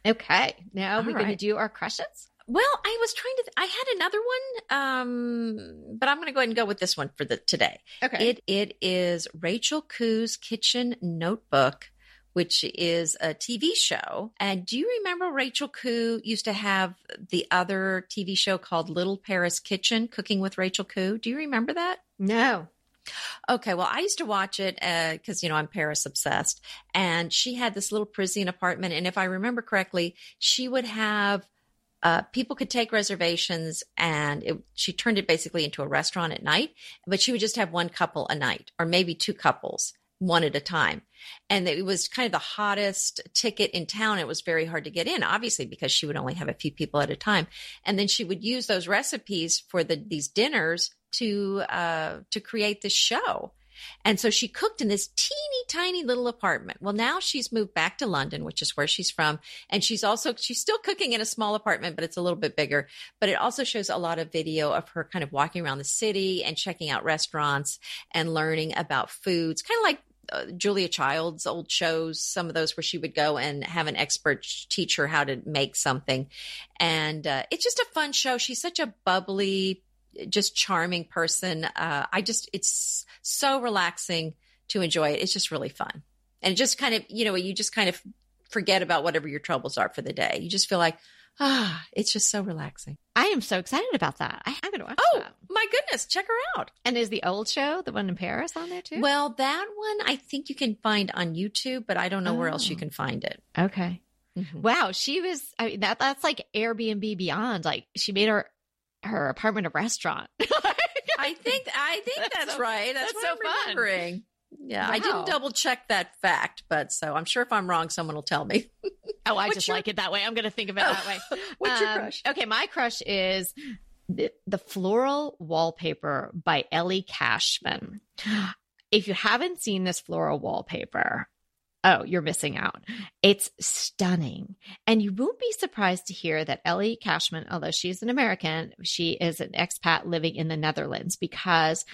Okay, now All we're right. going to do our crushes. Well, I was trying to. Th- I had another one, um, but I'm going to go ahead and go with this one for the today. Okay. It it is Rachel Khoo's Kitchen Notebook, which is a TV show. And do you remember Rachel Khoo used to have the other TV show called Little Paris Kitchen, Cooking with Rachel Khoo? Do you remember that? No. Okay, well, I used to watch it because, uh, you know, I'm Paris obsessed. And she had this little Parisian apartment. And if I remember correctly, she would have uh, people could take reservations and it, she turned it basically into a restaurant at night, but she would just have one couple a night or maybe two couples, one at a time. And it was kind of the hottest ticket in town. It was very hard to get in, obviously, because she would only have a few people at a time. And then she would use those recipes for the, these dinners to, uh, to create the show. And so she cooked in this teeny tiny little apartment. Well, now she's moved back to London, which is where she's from. And she's also, she's still cooking in a small apartment, but it's a little bit bigger. But it also shows a lot of video of her kind of walking around the city and checking out restaurants and learning about foods, kind of like uh, Julia Child's old shows, some of those where she would go and have an expert teach her how to make something. And uh, it's just a fun show. She's such a bubbly, just charming person. Uh, I just, it's so relaxing to enjoy it. It's just really fun. And it just kind of, you know, you just kind of forget about whatever your troubles are for the day. You just feel like, ah, it's just so relaxing. I am so excited about that. I, am going to watch Oh, that. my goodness. Check her out. And is the old show, the one in Paris, on there too? Well, that one I think you can find on YouTube, but I don't know where else you Oh. can find it. okay. Mhm. Wow, she was. I mean, that that's like Airbnb beyond. Like she made her her apartment a restaurant. I think I think That's that's, so- right. That's, that's what so I'm fun. remembering. Yeah, I didn't double check that fact, but so I'm sure if I'm wrong, someone will tell me. Oh, I What's just your- like it that way. I'm going to think of it Oh, that way. What's your Um, crush? Okay, my crush is the, the floral wallpaper by Ellie Cashman. If you haven't seen this floral wallpaper, oh, you're missing out. It's stunning. And you won't be surprised to hear that Ellie Cashman, although she's an American, she is an expat living in the Netherlands because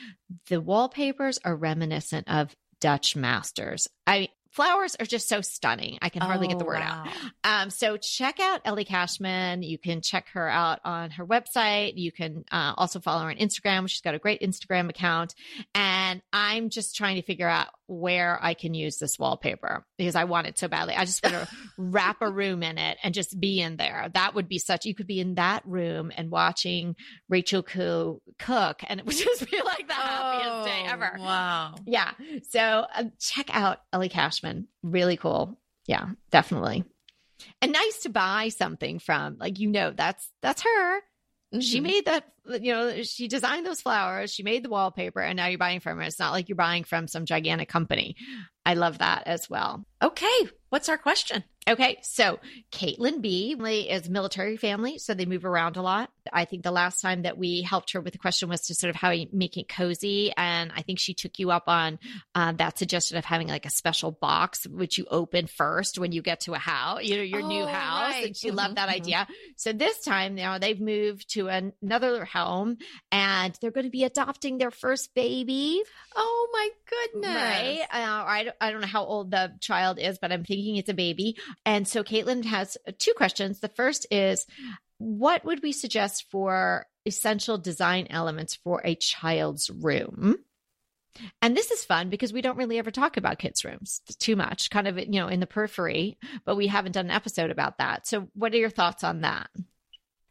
the wallpapers are reminiscent of Dutch masters. I flowers are just so stunning. I can hardly get the Oh, word out. Um, so check out Ellie Cashman. You can check her out on her website. You can uh, also follow her on Instagram. She's got a great Instagram account. And I'm just trying to figure out where I can use this wallpaper because I want it so badly. I just want to wrap a room in it and just be in there. That would be such, you could be in that room and watching Rachel Khoo cook and it would just be like the happiest day Oh, ever. Wow. Yeah. So uh, check out Ellie Cashman. Really cool. Yeah, definitely. And nice to buy something from. Like you know, that's that's her. She Mhm. made that. You know, she designed those flowers. She made the wallpaper, and now you're buying from her. It's not like you're buying from some gigantic company. I love that as well. Okay. What's our question? Okay, so Caitlin B is military family, so they move around a lot. I think the last time that we helped her with the question was to sort of how you make it cozy, and I think she took you up on uh, that suggestion of having like a special box which you open first when you get to a house, you know, your new Oh, house, right. and she Mhm, loved that mhm. idea. So this time now they've moved to an- another home, and they're going to be adopting their first baby. Oh my goodness. Right. Uh, I, don't- I don't know how old the child is, but I'm thinking it's a baby. And so Caitlin has two questions. The first is what would we suggest for essential design elements for a child's room? And this is fun because we don't really ever talk about kids' rooms too much, kind of, you know, in the periphery, but we haven't done an episode about that. So, what are your thoughts on that?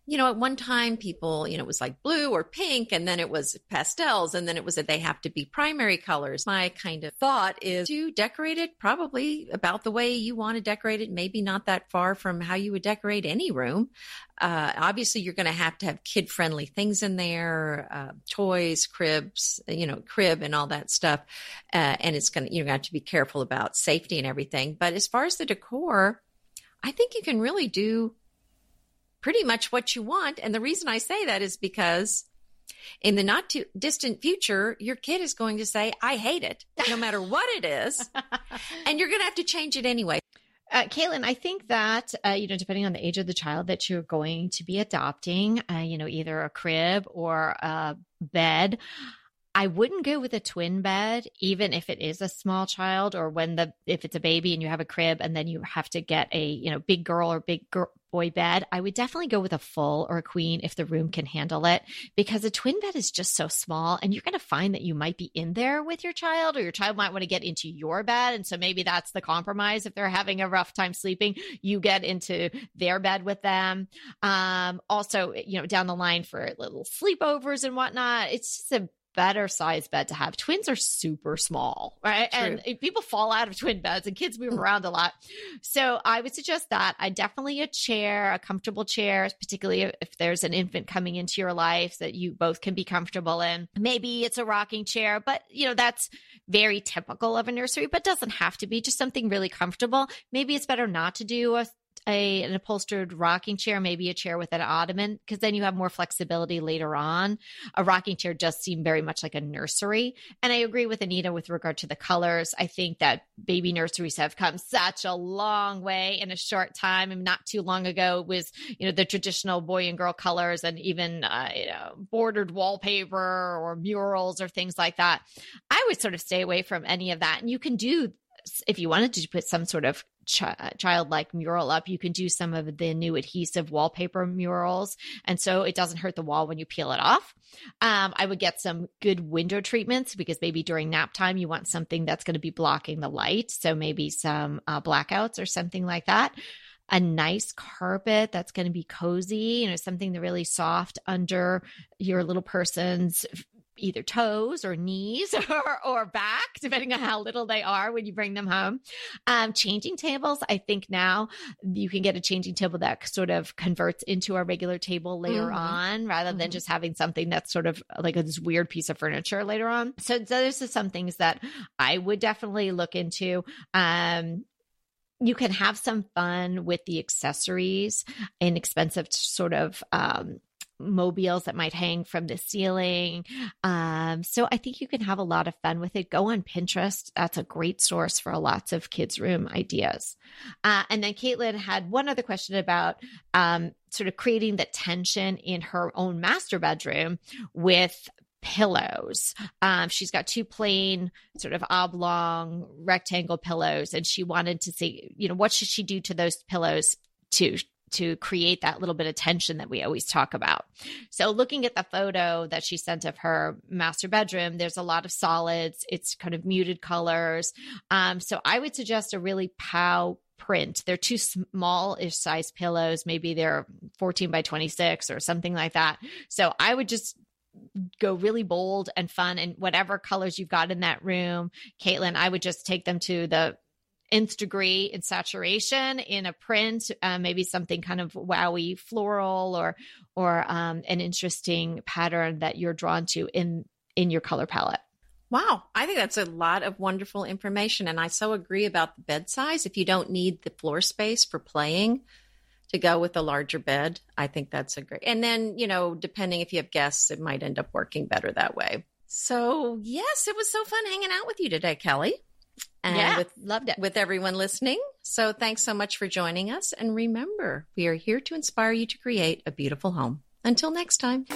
You know, at one time people, you know, it was like blue or pink and then it was pastels and then it was that they have to be primary colors. My kind of thought is to decorate it probably about the way you want to decorate it, maybe not that far from how you would decorate any room. Uh, obviously you're going to have to have kid friendly things in there, uh, toys, cribs, you know, crib and all that stuff. Uh, and it's going to, going to have to be careful about safety and everything. But as far as the decor, I think you can really do pretty much what you want. And the reason I say that is because in the not too distant future, your kid is going to say, I hate it, no matter what it is. and you're going to have to change it anyway. Uh, Caitlin, I think that, uh, you know, depending on the age of the child that you're going to be adopting, uh, you know, either a crib or a bed, I wouldn't go with a twin bed, even if it is a small child or when the, if it's a baby and you have a crib and then you have to get a, you know, big girl or big girl, boy bed. I would definitely go with a full or a queen if the room can handle it because a twin bed is just so small and you're going to find that you might be in there with your child or your child might want to get into your bed. And so maybe that's the compromise. If they're having a rough time sleeping, you get into their bed with them. Um, also, you know, down the line for little sleepovers and whatnot, it's just a better size bed to have. Twins are super small, right? True. And eh, people fall out of twin beds and kids move mm. around a lot. So I would suggest that. I definitely a chair, a comfortable chair, particularly if there's an infant coming into your life that you both can be comfortable in. Maybe it's a rocking chair, but you know, that's very typical of a nursery, but doesn't have to be just something really comfortable. Maybe it's better not to do a a an upholstered rocking chair, maybe a chair with an ottoman, because then you have more flexibility later on. A rocking chair does seem very much like a nursery. And I agree with Anita with regard to the colors. I think that baby nurseries have come such a long way in a short time. Mean, not too long ago was, you know, the traditional boy and girl colors and even, uh, you know, bordered wallpaper or murals or things like that. I would sort of stay away from any of that. And you can do if you wanted to put some sort of ch- childlike mural up, you can do some of the new adhesive wallpaper murals. And so it doesn't hurt the wall when you peel it off. Um, I would get some good window treatments because maybe during nap time, you want something that's going to be blocking the light. So maybe some uh, blackouts or something like that a nice carpet that's going to be cozy, you know, something really soft under your little person's either toes or knees or, or back, depending on how little they are when you bring them home. Um, changing tables, I think now you can get a changing table that sort of converts into a regular table later mm-hmm. on rather mm-hmm. than just having something that's sort of like a, this weird piece of furniture later on. So, so those are some things that I would definitely look into. Um, you can have some fun with the accessories, inexpensive sort of um, mobiles that might hang from the ceiling. Um, so I think you can have a lot of fun with it. Go on Pinterest. That's a great source for lots of kids' room ideas. Uh, and then Caitlin had one other question about um, sort of creating the tension in her own master bedroom with pillows. Um, she's got two plain, sort of oblong rectangle pillows, and she wanted to see, you know, what should she do to those pillows to to create that little bit of tension that we always talk about. So, looking at the photo that she sent of her master bedroom, there's a lot of solids, it's kind of muted colors. Um, so, I would suggest a really pow print. They're two small ish size pillows. Maybe they're 14 by 26 or something like that. So, I would just go really bold and fun and whatever colors you've got in that room caitlin i would just take them to the nth degree in saturation in a print, uh, maybe something kind of wowy floral or or um, an interesting pattern that you're drawn to in in your color palette. Wow, I think that's a lot of wonderful information, and I so agree about the bed size. If you don't need the floor space for playing, to go with a larger bed. I think that's a great. And then, you know, depending if you have guests, it might end up working better that way. So, yes, it was so fun hanging out with you today, Kelly and yeah, with loved it with everyone listening. So thanks so much for joining us and remember, we are here to inspire you to create a beautiful home. Until next time.